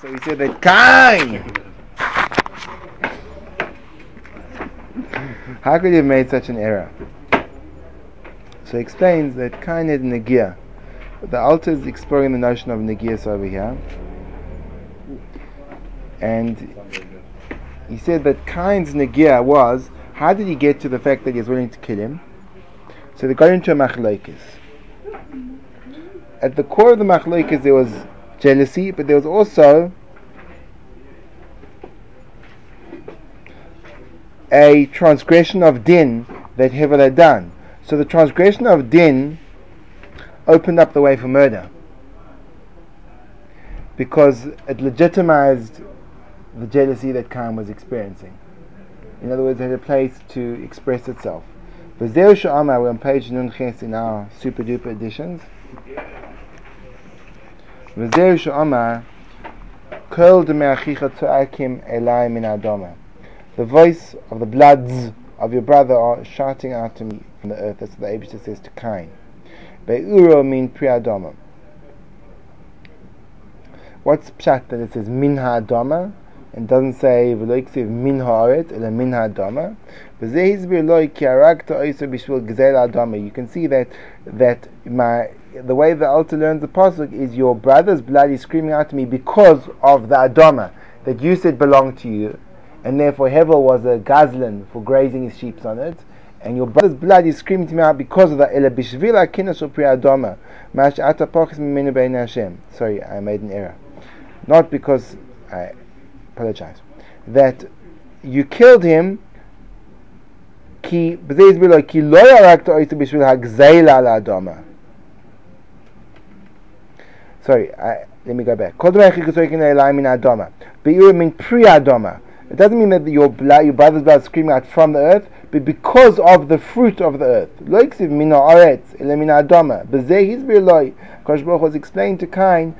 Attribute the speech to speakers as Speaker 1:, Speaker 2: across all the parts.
Speaker 1: So we said that Kain. How could you have made such an error? So he explains that Kain had Nagia. The Alter is exploring the notion of Nagias over here. And he said that Kain's Nagia was how did he get to the fact that he was willing to kill him? So they got into a machlokes. At the core of the machlokes there was jealousy, but there was also a transgression of din that Hevel had done. So the transgression of din opened up the way for murder because it legitimized the jealousy that Cain was experiencing. In other words, it had a place to express itself. We're on page Nun Ches in our super duper editions. וזהו שאומר כל דמי אחיך צועקים אליי מן האדומה The voice of the bloods of your brother are shouting out to me from the earth. That's what the Abishah says to Cain. Be'uro mean pri adoma. What's pshat that it says min ha'adoma and doesn't say v'loiksiv min ha'aret ela min ha'adoma? You can see that that my the way the Alter learns the pasuk is your brother's blood is screaming out to me because of the Adama that you said belonged to you, and therefore Hevel was a gazlan for grazing his sheep on it, and your brother's blood is screaming to me out because of that. Ela bishvila kinas pri Adama, mash ata Hashem. Sorry, I made an error. Not because I apologize. That you killed him כי בזה הסביר לו, כי לא ירקת אותו בשביל הגזילה על האדמה. sorry, I, let me go back. Be'ir mean pre It doesn't mean that your blood, your brother's blood is screaming out from the earth, but because of the fruit of the earth. Loiksiv was explained to Cain.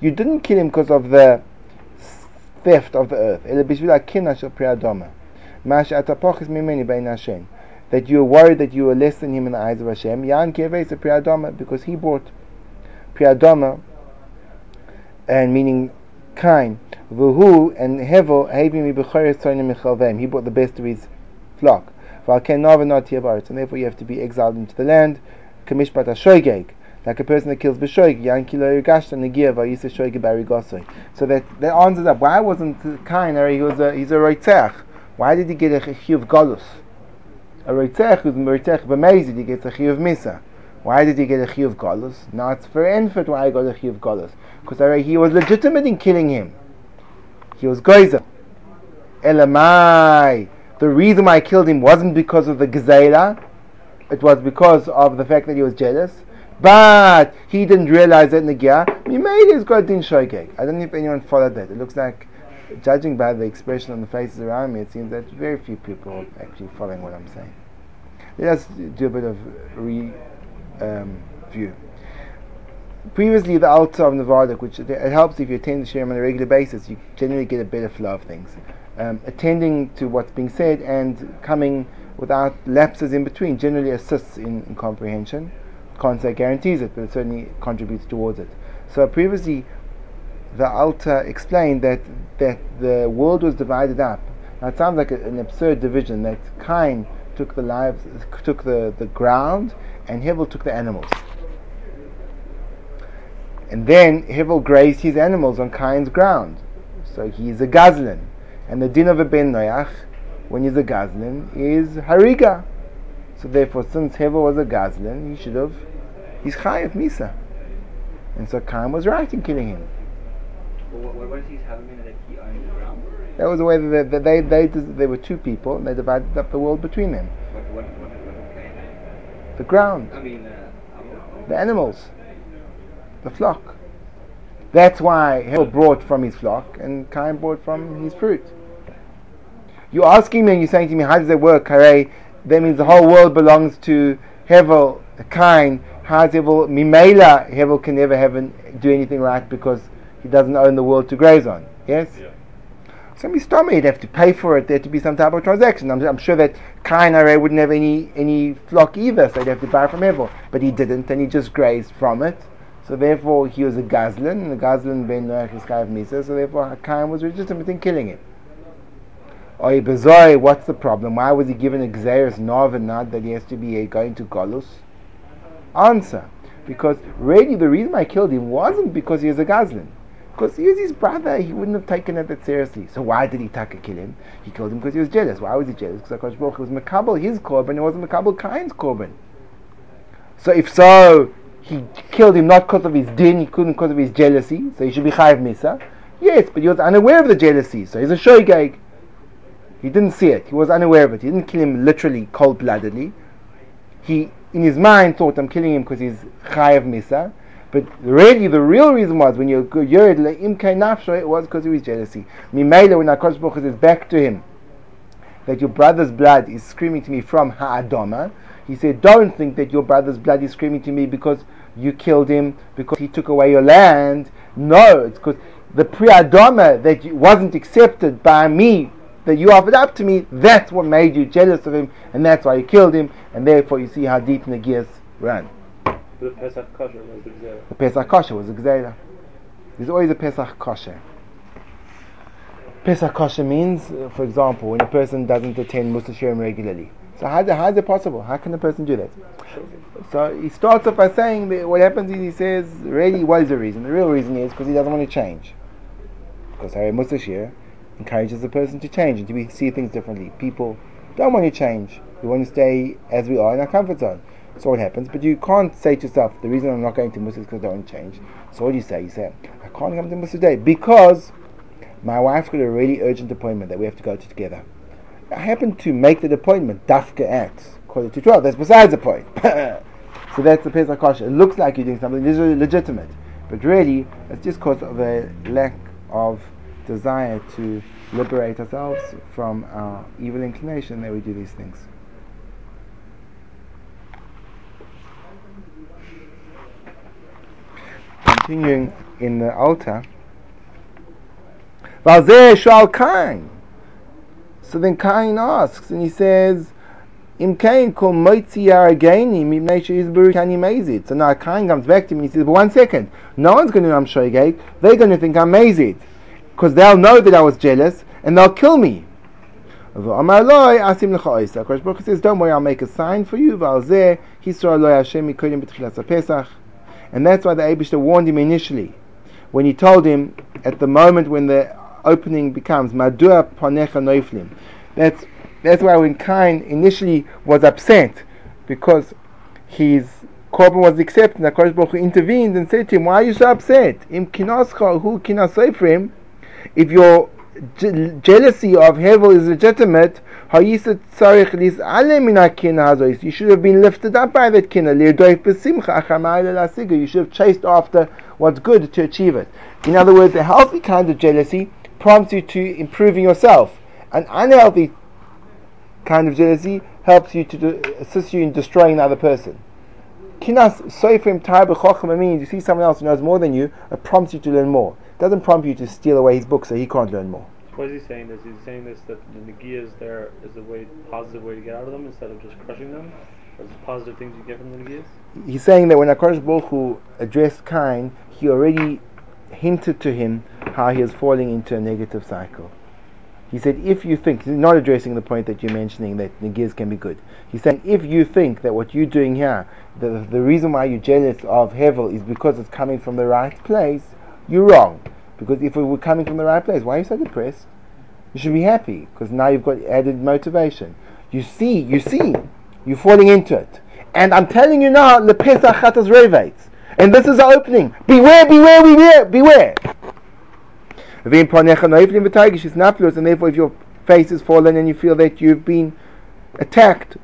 Speaker 1: You didn't kill him because of the theft of the earth. Mash atapochis mimeni bein Hashem. That you are worried that you are less than him in the eyes of Hashem. Yankee is a Priyadamah because he brought Priyadama, and meaning kind. Vuhu and Hevel He brought the best of his flock. And therefore you have to be exiled into the land like a person that kills b'shoig, yankilo yugashta negia vayisa shoig barigosoi. So that that answers up. Why wasn't Cain? He was a he's a reitzach. Why did he get a chiyuv galus? A reitzach who's reitzach b'meizid he gets a chiyuv misa. Why did he get a chiyuv galus? Now it's for infant why he got a chiyuv galus because he was legitimate in killing him. He was goizer. Elamai. The reason why I killed him wasn't because of the gezela. It was because of the fact that he was jealous. But he didn't realize that Nagia, he made his God din shogeg. I don't know if anyone followed that. It looks like, judging by the expression on the faces around me, it seems that very few people are actually following what I'm saying. Let us do a bit of review. Um, Previously, the Alter of Nevada, which it helps if you attend the Shem on a regular basis, you generally get a better flow of things. Um, attending to what's being said and coming without lapses in between generally assists in, in comprehension can't say guarantees it, but it certainly contributes towards it. So previously, the Alta explained that that the world was divided up. Now it sounds like an absurd division that Cain took the lives, took the, the ground, and Hevel took the animals. And then Hevel grazed his animals on Cain's ground. So he's a Gazlan. And the din of a Ben Noach, when he's a Gazlan, is Hariga. So therefore, since Hevel was a Gazlan, he should have, he's Chayav Misa. And so Cain was right in killing him.
Speaker 2: What, does have that he owned the ground?
Speaker 1: That was the way that they, they, they, they were two people, and they divided up the world between them.
Speaker 2: What, what, what, what
Speaker 1: the ground.
Speaker 2: I mean, uh,
Speaker 1: the animals. The flock. That's why Hevel brought from his flock, and Cain brought from his fruit. You're asking me and you're saying to me, how does that work, Hare? that means the whole world belongs to Hevel, kind. How's Hevel? Mimela, Hevel can never have an, do anything right because he doesn't own the world to graze on. Yes? Yeah. So Mistama, he'd have to pay for it. There to be some type of transaction. I'm, I'm sure that Cain wouldn't have any any flock either, so he'd have to buy from Hevel. But he didn't, and he just grazed from it. So therefore, he was a Gazlan, and the Gazlan ben Noach is Chayav Misa, so therefore Cain was legitimate in killing him. Oy Bezoi, what's the problem? Why was he given a Xeris Nov and not that he has to be uh, going to Golus? Answer. Because really the reason I killed him wasn't because he was a Gazlan. Because he was his brother, he wouldn't have taken it that seriously. So why did he Taka kill him? He killed him because he was jealous. Why was he jealous? Because Akash Baruch was Makabal his Korban, it wasn't Makabal Cain's Korban. So if so, he killed him not because of his din, he couldn't because of his jealousy, so he should be chayiv misa. Yes, but he was unaware of the jealousy, so he's a shoygag. He didn't see it. He was unaware of it. He didn't kill him literally cold-bloodedly. He, in his mind, thought I'm killing him because he's chayiv misa. But really, the real reason was when you're yored le'im nafsho, it was because of his jealousy. Mimela, when Hakadosh Baruch says back to him that your brother's blood is screaming to me from ha'adama, he said, don't think that your brother's blood is screaming to me because you killed him because he took away your land. No, it's because the priyadama that wasn't accepted by me, that you offered up to me, that's what made you jealous of him, and that's why you killed him, and therefore you see how deep Nagias ran.
Speaker 2: The Pesach kosher was the Gzera.
Speaker 1: The Pesach kosher was a Gzera. There's always a Pesach kosher. Pesach kosher means, uh, for example, when a person doesn't attend Musa Shem regularly. So how, how is it possible? How can a person do that? So he starts off by saying that what happens is he says, really, what is the reason? The real reason is because he doesn't want to change. Because Harry Musashir encourages the person to change and to see things differently. People don't want to change. We want to stay as we are in our comfort zone. So what happens? But you can't say to yourself, the reason I'm not going to Mussar is because I don't change. So what do you say? You say, I can't come to Mussar today because my wife's got a really urgent appointment that we have to go to together. I happen to make the appointment, dafka at quarter to 12. That's besides the point. so that's the Pesach Kosher. It looks like you're doing something legitimate, but really, it's just because of a lack of desire to liberate ourselves from our evil inclination that we do these things. Continuing in the Alter. So then Cain asks, and he says, Im Cain kol moitzi yarageni mibnei sheizburu kani mezid. So now Cain comes back to me and he says, but one second, no one's going to know I'm shoygate. They're going to think I'm mezid. Because they'll know that I was jealous, and they'll kill me. Kosh Baruch says, don't worry, I'll make a sign for you. Valzeh hisra loy Hashem mikodim b'tchilas pesach. And that's why the Abishter warned him initially. When he told him, at the moment when the opening becomes Madua Panecha Noiflim. That's that's why when Cain initially was upset because his korban was accepted, the Kodesh Baruch Hu intervened and said to him, "Why are you so upset? Im who? If your je- jealousy of Hevel is legitimate, you should have been lifted up by that kinna. You should have chased after what's good to achieve it. In other words, a healthy kind of jealousy prompts you to improving yourself. An unhealthy kind of jealousy helps you to do, assist you in destroying another person. Kinas soifrim tar means you see someone else who knows more than you, it prompts you to learn more. It doesn't prompt you to steal away his book so he can't learn more.
Speaker 2: What is he saying? This he's saying this that the nagia is there is a way positive way to get out of them instead of just crushing them. There's positive things you get from the nagias.
Speaker 1: He's saying that when Akash Baruch Hu addressed Cain, he already hinted to him how he is falling into a negative cycle. He said, if you think, he's not addressing the point that you're mentioning that nagias can be good. He's saying, if you think that what you're doing here, the, the reason why you're jealous of Hevel is because it's coming from the right place, you're wrong. Because if we were coming from the right place, why are you so depressed? You should be happy because now you've got added motivation. You see, you see, you're falling into it. And I'm telling you now, lepesach chatas revates. And this is the opening. Beware, beware, beware, beware. And therefore, if your face is fallen and you feel that you've been attacked,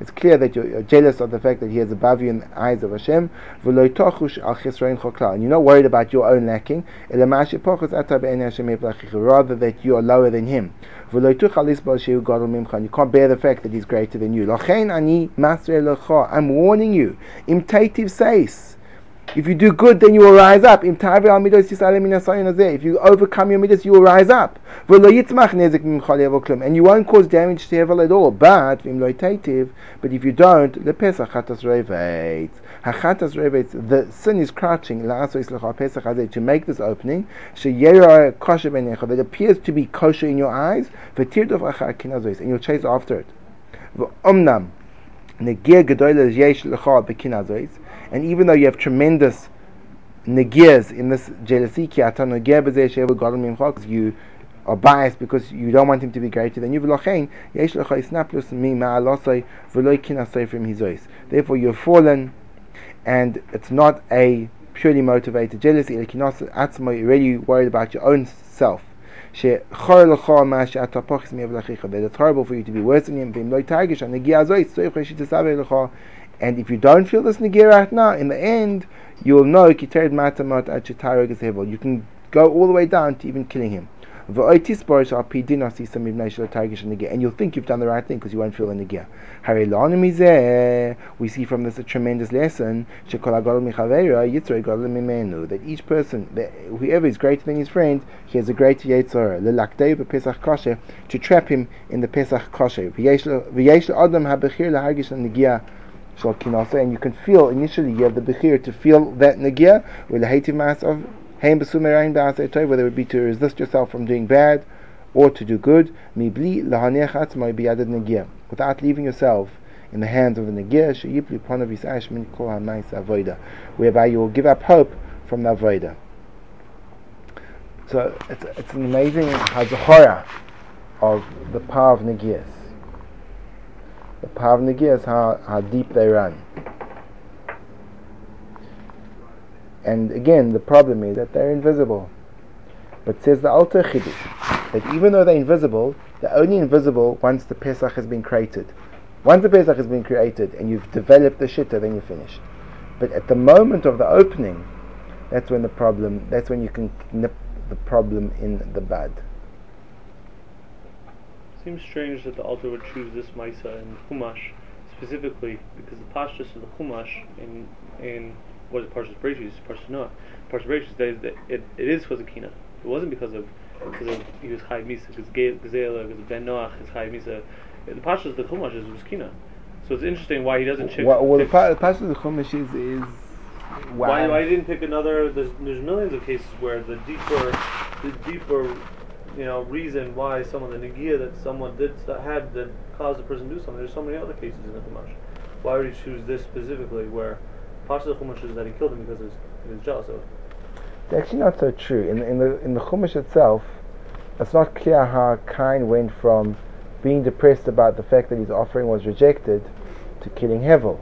Speaker 1: it's clear that you're, jealous of the fact that he is above you in the eyes of Hashem. And you're not worried about your own lacking. Rather that you are lower than him. You can't bear the fact that he's greater than you. I'm warning you. If you do good, then you will rise up. If you overcome your midas, you will rise up. And you won't cause damage to Hevel at all. But, but if you don't, the sin is crouching. To make this opening, that appears to be kosher in your eyes, and you'll chase after it. And even though you have tremendous negias in this jealousy, you are biased because you don't want him to be greater than you. Therefore, you're fallen, and it's not a purely motivated jealousy. You're really worried about your own self that horrible for you to be worse than him. And if you don't feel this negia right now, in the end, you will know you can go all the way down to even killing him. And you'll think you've done the right thing because you won't feel the negia. We see from this a tremendous lesson that each person, that whoever is greater than his friend, he has a greater Yetzirah. To trap him in the Pesach Kosher. And you can feel initially you have the Bechir to feel that Nagia with the hative of whether it be to resist yourself from doing bad or to do good, without leaving yourself in the hands of the negir, whereby you will give up hope from the avodah. So it's, it's an amazing hazahora of the power of negias. The power of negias, how, how deep they run. And again, the problem is that they're invisible. But says the Alter Chiddush that even though they're invisible, they're only invisible once the Pesach has been created. Once the Pesach has been created and you've developed the Shitta, then you're finished. But at the moment of the opening, that's when the problem, that's when you can nip the problem in the bud.
Speaker 2: Seems strange that the Alter would choose this Maisa and Chumash specifically because the pashtus of the Chumash in in what is Parshas Bereshit, Parshas Noah. Parshas Bereshit says that it, it is for Zakina. It wasn't because of because of he was Chai Misa, because Gazela, because of Ben Noach is Chai Misa. The Parshas of the Chumash is Zakina. So it's interesting why he doesn't check.
Speaker 1: Well, well the, pa- the Parshas of the Chumash is, is
Speaker 2: wow. why why he didn't pick another? There's, there's millions of cases where the deeper the deeper you know reason why some of the negia that someone did had that caused the person to do something. There's so many other cases in the Chumash. Why would he choose this specifically where? Part of the Chumash is that he killed him because he was jealous of.
Speaker 1: It's actually not so true. In, in the in the Chumash itself, it's not clear how Cain went from being depressed about the fact that his offering was rejected to killing Hevel.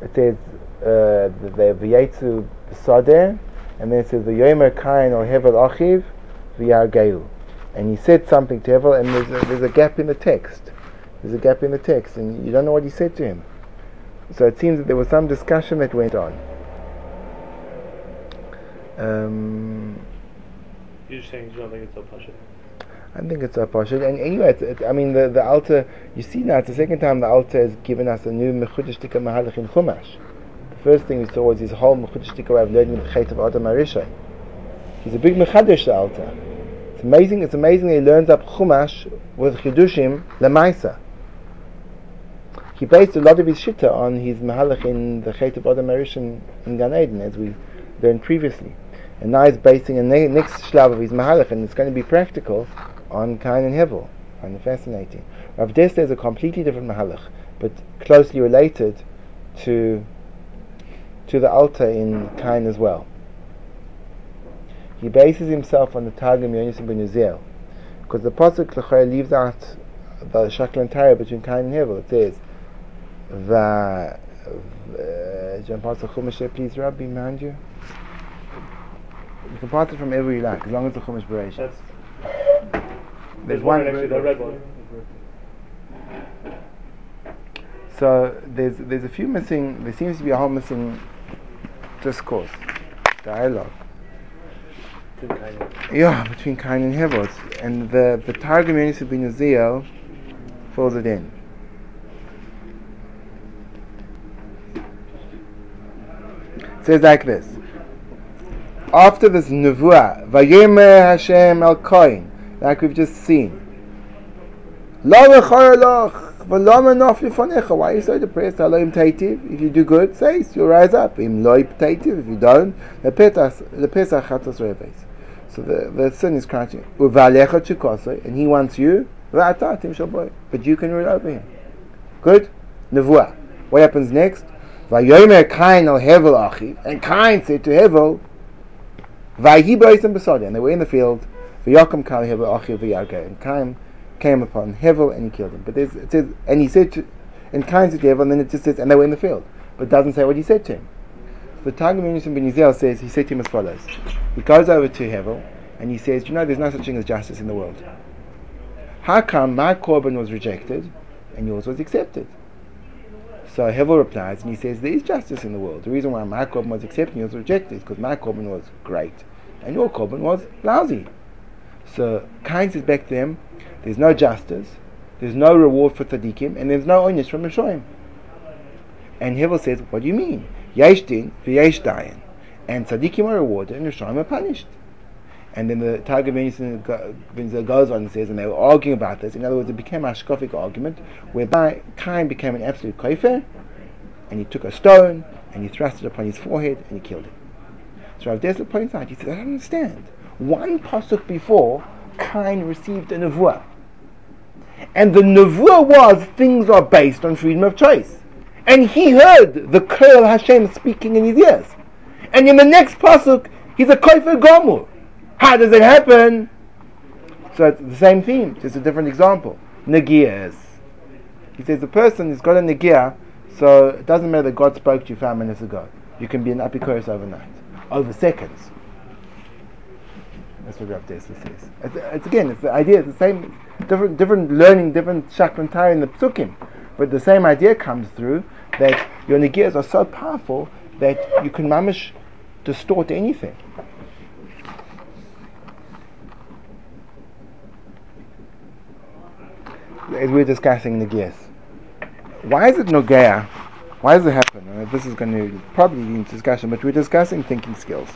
Speaker 1: It says uh, the V'yetzu Sadeh, and then it says the Yomer Cain or Hevel Achiv V'yargeu. And he said something to Hevel, and there's a, there's a gap in the text. There's a gap in the text, and you don't know what he said to him. So it seems that there was some discussion that went on. Um,
Speaker 2: You're saying you don't think it's so pasha?
Speaker 1: I think it's a pasha. And anyway, it's, it, I mean, the, the Alter, you see now, it's the second time the Alter has given us a new Mechudesh Tika Mahalach in Chumash. The first thing we saw was his whole Mechudesh Tika way of learning the Chet of Adam Arisha. He's a big Mechadesh, the Alter. It's amazing, it's amazing he learns up Chumash with Chidushim Lemaisa he based a lot of his shitta on his mahalach in the Chet of Adam Arishan in Gan Eden, as we learned previously. And now he's basing a ne- next shlav of his mahalach, and it's going to be practical on Kain and Hevel. And fascinating. Rav Dessler is a completely different mahalach, but closely related to to the Alter in Kain as well. He bases himself on the Targum Yonis ben Uziel, because the pasuk leaves out the shaklan between Kain and Hevel. It says the John Pass the Chumash please Rabbi behind you. You can pass it from every you like, as long as the Chumash Beresh.
Speaker 2: That's
Speaker 1: There's,
Speaker 2: there's
Speaker 1: one.
Speaker 2: one actually, the red one.
Speaker 1: So there's there's a few missing. There seems to be a whole missing discourse, dialogue. Yeah, between Kain and Hevel, and the the Targum Yonis ben Uziel fills it in. Says like this. After this nevuah, Vayemer Hashem El Kohen, like we've just seen. Why are you so depressed? If you do good, say you'll rise up. Im. If you don't, the Pesach Chatos Reves. So the, the sin is crouching. And he wants you, but you can rule over him. Good? Nevuah. What happens next? Vayomer Kain al Hevel Achiv. And Kain said to Hevel, Vayhi Boisim Besodi. And they were in the field. Vayokum Kal Hevel Achiv Vayarga. And Kain came upon Hevel and he killed him. But it says, and he said to, and Kain said to Hevel, and then it just says, and they were in the field. But it doesn't say what he said to him. The Targum Yunus Ben Yizel says, he said to him as follows. He goes over to Hevel, and he says, you know, there's no such thing as justice in the world. How come my korban was rejected, and yours was accepted? So Hevel replies, and he says, there is justice in the world. The reason why my korban was accepted was rejected is because my korban was great, and your korban was lousy. So Kain says back to them, there's no justice, there's no reward for tzaddikim, and there's no onish from Mishoim. And Hevel says, what do you mean? Yesh din v'yesh dayan. And tzaddikim are rewarded and Rishonim are punished. And then the Targum goes on and says, and they were arguing about this. In other words, it became a shkofic argument whereby Cain became an absolute kaifer, and he took a stone and he thrust it upon his forehead and he killed him. So Rav Dessler points out, he says, I don't understand. One pasuk before, Cain received a nevuah. And the nevuah was things are based on freedom of choice. And he heard the Kol Hashem speaking in his ears. And in the next pasuk, he's a Koifer Gomur. How does it happen? So it's the same theme, just a different example. Nagias. He says the person has got a nagia, so it doesn't matter that God spoke to you five minutes ago. You can be an apikoros overnight, over seconds. That's what Rav Dessler says. It's, it's, again, it's the idea. It's the same, different, different learning, different shakrantai in the psukim, but the same idea comes through that your nagias are so powerful that you can mamish distort anything. As we're discussing nagias, why is it nogea? Why does it happen? Uh, this is going to probably be in discussion, but we're discussing thinking skills.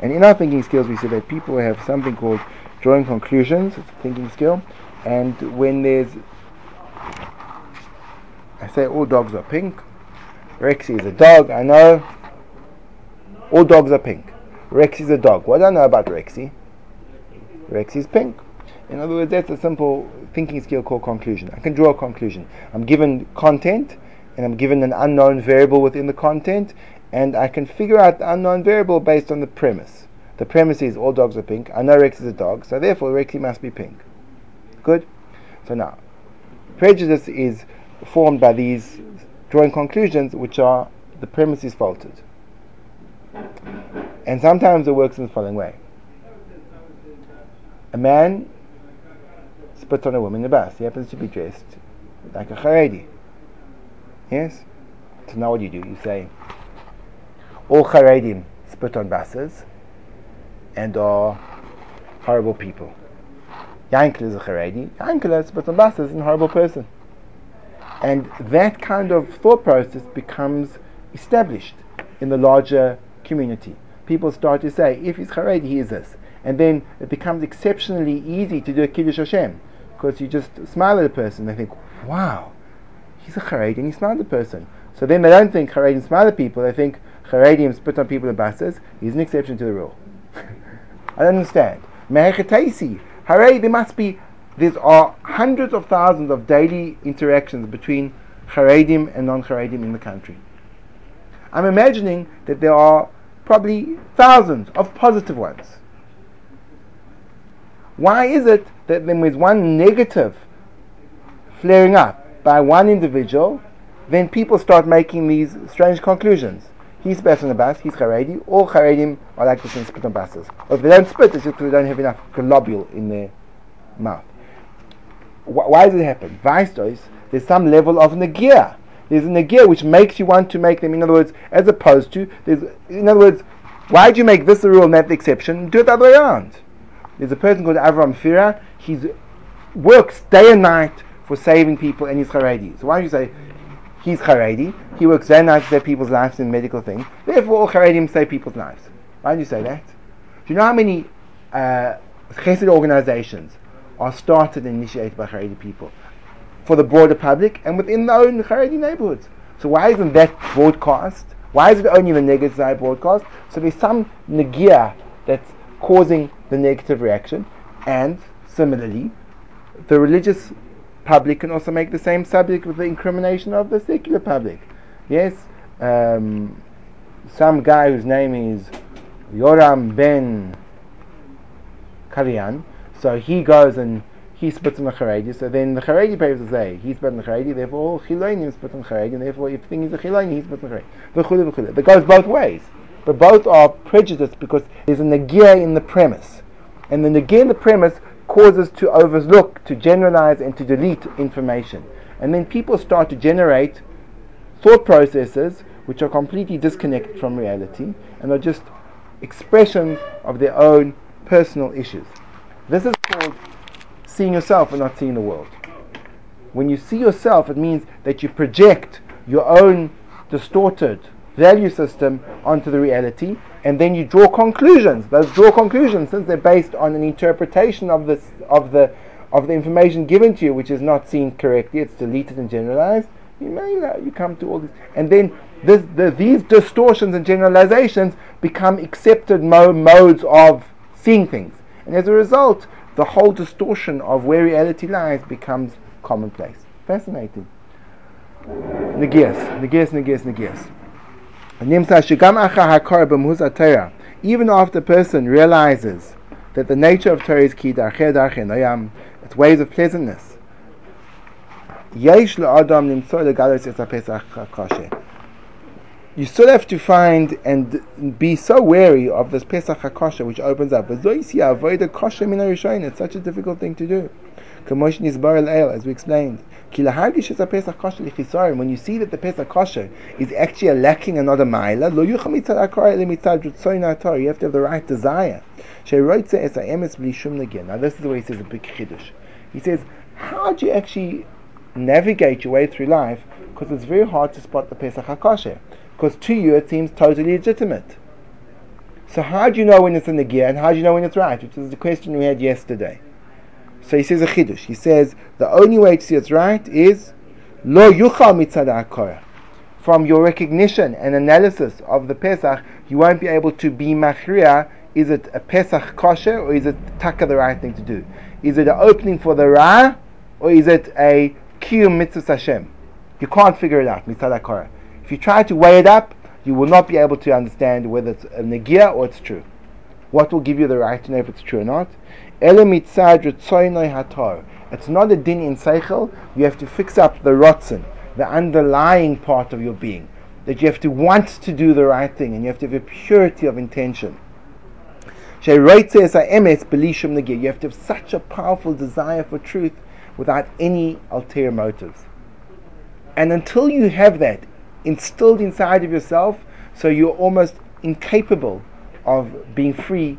Speaker 1: And in our thinking skills, we see that people have something called drawing conclusions. It's a thinking skill. And when there's, I say all dogs are pink. Rexy is a dog, I know. All dogs are pink. Rexy is a dog. What do I know about Rexy? Rexy is pink. In other words, that's a simple thinking skill called conclusion. I can draw a conclusion. I'm given content, and I'm given an unknown variable within the content, and I can figure out the unknown variable based on the premise. The premise is all dogs are pink. I know Rex is a dog, so therefore Rexy must be pink. Good? So now, prejudice is formed by these drawing conclusions which are the premise is faulted. And sometimes it works in the following way. A man spits on a woman in the bus. He happens to be dressed like a Haredi. Yes? So now what do you do? You say, all Haredim spit on buses and are horrible people. Yankel is a Haredi. Yankel spits on buses and horrible person. And that kind of thought process becomes established in the larger community. People start to say, if he's Haredi, he is this. And then it becomes exceptionally easy to do a Kiddush Hashem. Because you just smile at a person, they think, wow, he's a Haredi and he smiles at a person. So then they don't think Haredim smile at people, they think Haredim spit on people in buses, he's an exception to the rule. I don't understand. Mehechetaisi, Haredi, there must be there are hundreds of thousands of daily interactions between Haredim and non-Haredim in the country. I'm imagining that there are probably thousands of positive ones. Why is it that when there's one negative flaring up by one individual, then people start making these strange conclusions? He's better on the bus, he's Haredi, all Haredim are like this and spit on buses. Or if they don't spit, it's just because they don't have enough globule in their mouth why does it happen? Vice there's some level of nagia. There's a nagia which makes you want to make them. In other words, as opposed to there's. In other words, why do you make this the rule and that the exception? Do it the other way around. There's a person called Avram Firer. He works day and night for saving people and he's Haredi. So why do you say he's Haredi. He works very nice to save people's lives in medical things. Therefore, all Haredim save people's lives. Why do you say that? Do you know how many uh, chesed organizations are started and initiated by Haredi people for the broader public and within their own Haredi neighborhoods? So why isn't that broadcast? Why is it only the negative side broadcast? So there's some negia that's causing the negative reaction, and similarly, the religious public can also make the same subject with the incrimination of the secular public. Yes, um, some guy whose name is Yoram ben Karian, so he goes and he spits on the Haredi, so then the Haredi papers say he spits on the Haredi, therefore all Chilonim spit on the Haredi, and therefore if the thing is a Chiloni, he spits on the Haredi. V'chule v'chule. Goes both ways. But both are prejudiced because there's a negia in the premise. And the negia in the premise causes to overlook, to generalize, and to delete information. And then people start to generate thought processes which are completely disconnected from reality and are just expressions of their own personal issues. This is called seeing yourself and not seeing the world. When you see yourself, it means that you project your own distorted value system onto the reality, and then you draw conclusions. Those draw conclusions, since they're based on an interpretation of this of the of the information given to you, which is not seen correctly, it's deleted and generalized. You may you come to all this, and then this, the, these distortions and generalizations become accepted mo- modes of seeing things, and as a result, the whole distortion of where reality lies becomes commonplace. Fascinating. Negias, negias, negias, negias. Even after a person realizes that the nature of Torah is ki its ways of pleasantness, you still have to find and be so wary of this Pesach HaKosher which opens up. It's such a difficult thing to do. As we explained. When you see that the Pesach Kosher is actually lacking another mile, you have to have the right desire. Now this is the way he says a big chiddush. He says, how do you actually navigate your way through life? Because it's very hard to spot the Pesach HaKosher because to you it seems totally legitimate. So how do you know when it's in the gear and how do you know when it's right? Which is the question we had yesterday. So he says a chidush. He says the only way to see it's right is lo yuchal mitzad From your recognition and analysis of the Pesach, you won't be able to be machria. Is it a Pesach kosher or is it taka the right thing to do? Is it an opening for the ra or is it a kiyum mitzvah Hashem? You can't figure it out mitzad if you try to weigh it up, you will not be able to understand whether it's a negia or it's true. What will give you the right to know if it's true or not? It's not a din in seichel. You have to fix up the rotzen, the underlying part of your being. That you have to want to do the right thing and you have to have a purity of intention. You have to have such a powerful desire for truth without any ulterior motives. And until you have that, instilled inside of yourself, so you're almost incapable of being free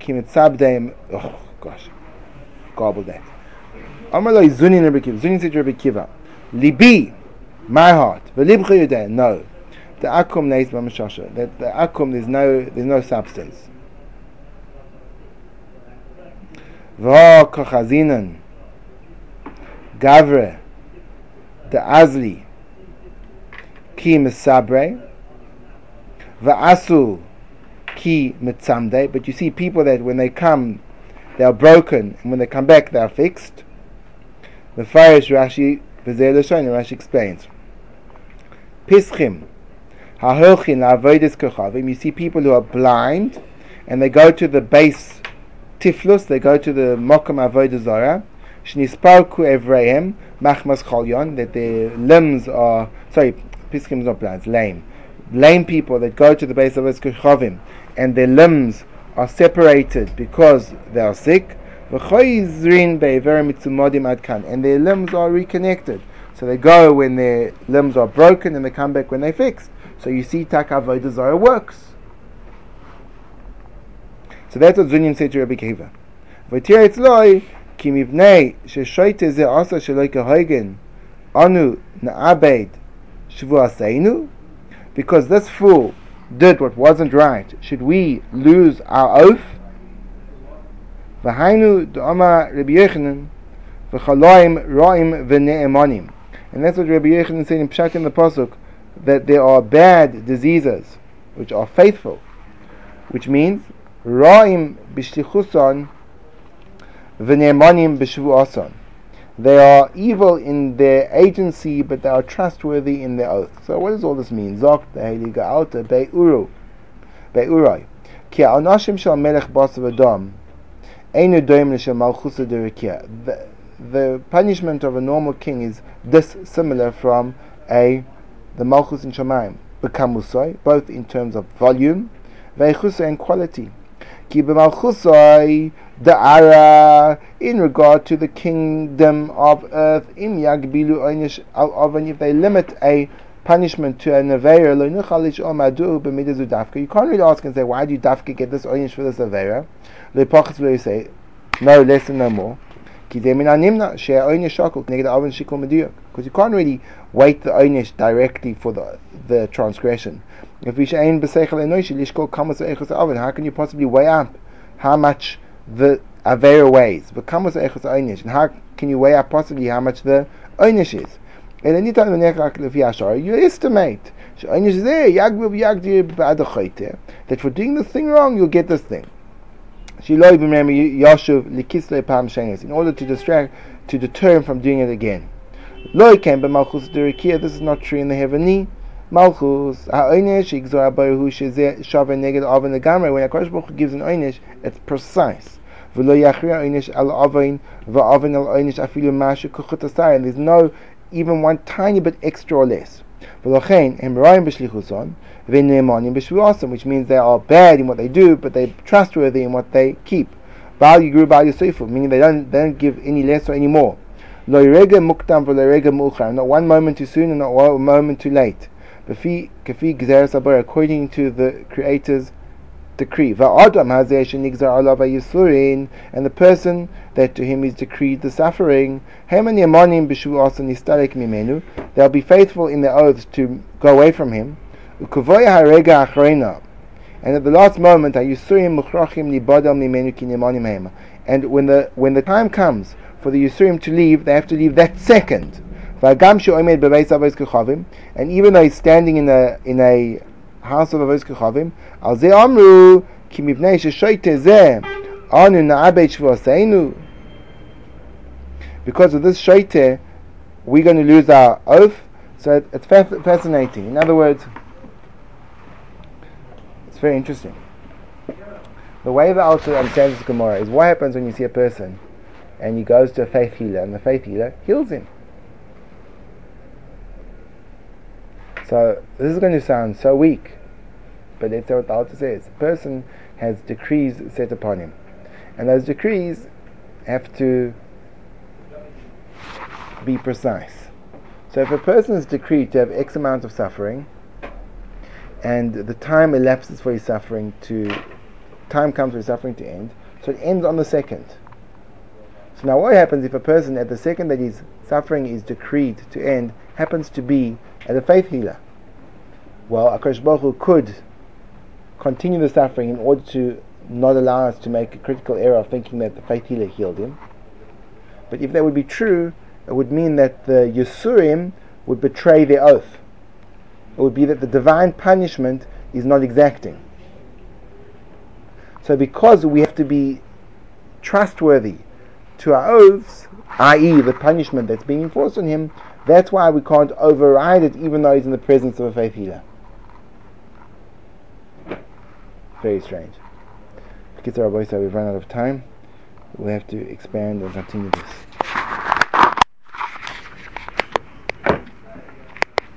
Speaker 1: Kimitzabdeim. Oh, gosh. Gobbled that. Amalai Zunin Rabbi Akiva. Zunin said Rabbi Akiva, Libi, my heart. Velibcha Yudeh. No. The akum neis mamashasha. That the akum, there's no, there's no substance. Va kachazinan. Gavre. The azli. Ki va asu ki mitzamde. But you see people that when they come, they are broken, and when they come back, they are fixed. The Farish Rashi, Rashi explains. Pischim, ha'holchin la'avoidis kochavim. You see people who are blind, and they go to the base tiflus, they go to the mokum avodah zara, shnisparku evreim, machmas cholyon, that their limbs are, sorry, Piskim is not blind, lame. Lame people that go to the base of Eskechovim and their limbs are separated because they are sick. And their limbs are reconnected. So they go when their limbs are broken and they come back when they're fixed. So you see Takavoy desire works. So that's what Zunyan said to Rabbi Akiva. Anu because this fool did what wasn't right, should we lose our oath? Ra'im. And that's what Rabbi Yochanan said in Pshat in the Pasuk, that there are bad diseases which are faithful, which means ra'im b'shtichuson v'ne'emanim b'shvu'ason. They are evil in their agency, but they are trustworthy in their oath. So what does all this mean? Zok the alta be'uru be'urai. Ki ha'anashim shel melech malchusa derikia. The punishment of a normal king is dissimilar from a the malchus in Shemaim. Bekamusai, both in terms of volume, ve'chusa and quality. Ki b'malchusai da'ara in regard to the kingdom of earth im yagbilu oynish al oven if they limit a punishment to a nevera lo nuchalish omadu b'midazu dafka. You can't really ask and say why do you dafka get this oynish for this nevera? Le pachas will say no less and no more. Ki zemina nimna she oynish shakul neged oven mediyuk because you can't really weight the oynish directly for the the transgression how can you possibly weigh up how much the Avera weighs. And how can you weigh up possibly how much the Einish is? And anytime the neckle of Yasha, you estimate that for doing this thing wrong, you'll get this thing. In order to distract, to deter him from doing it again. This is not true in the heavenly. Malchus, ha'oinish, igzor abaruhu shezeh shava neged avon legamre. When HaKadosh Baruch gives an oinish, it's precise. V'lo yachri oinish al avon v'avon al oinish afilu mashu kuchut asar. And there's no even one tiny bit extra or less. V'lochein, hem roim b'shlichuson, v'ne'emanim b'shvuasim, which means they are bad in what they do, but they're trustworthy in what they keep. Ba'al yigru ba'al yoseifu, meaning they don't, they don't give any less or any more. Not one moment too soon and not one moment too late according to the Creator's decree. And the person that to him is decreed the suffering, they'll be faithful in their oaths to go away from him. And at the last moment, and when the when the time comes for the Yisurim to leave, they have to leave that second. And even though he's standing in a in a house of Avos Kechavim, al ze amru ki mivnei sheshoite ze anu shvoseinu. Because of this shoite, we're going to lose our oath. So it, it's fascinating. In other words, it's very interesting. The way the Alter understands this Gemara is what happens when you see a person and he goes to a faith healer and the faith healer heals him. So this is going to sound so weak, but that's what the Alter says. A person has decrees set upon him, and those decrees have to be precise. So if a person is decreed to have X amount of suffering, and the time elapses for his suffering to time comes for his suffering to end, so it ends on the second. So now what happens if a person at the second that his suffering is decreed to end happens to be as a faith healer. Well, Akash Baruch could continue the suffering in order to not allow us to make a critical error of thinking that the faith healer healed him. But if that would be true, it would mean that the Yisurim would betray their oath. It would be that the divine punishment is not exacting. So because we have to be trustworthy to our oaths, i.e., the punishment that's being enforced on him, that's why we can't override it even though he's in the presence of a faith healer. Very strange. Kitzur Rabbi, we've run out of time. We'll have to expand and continue this.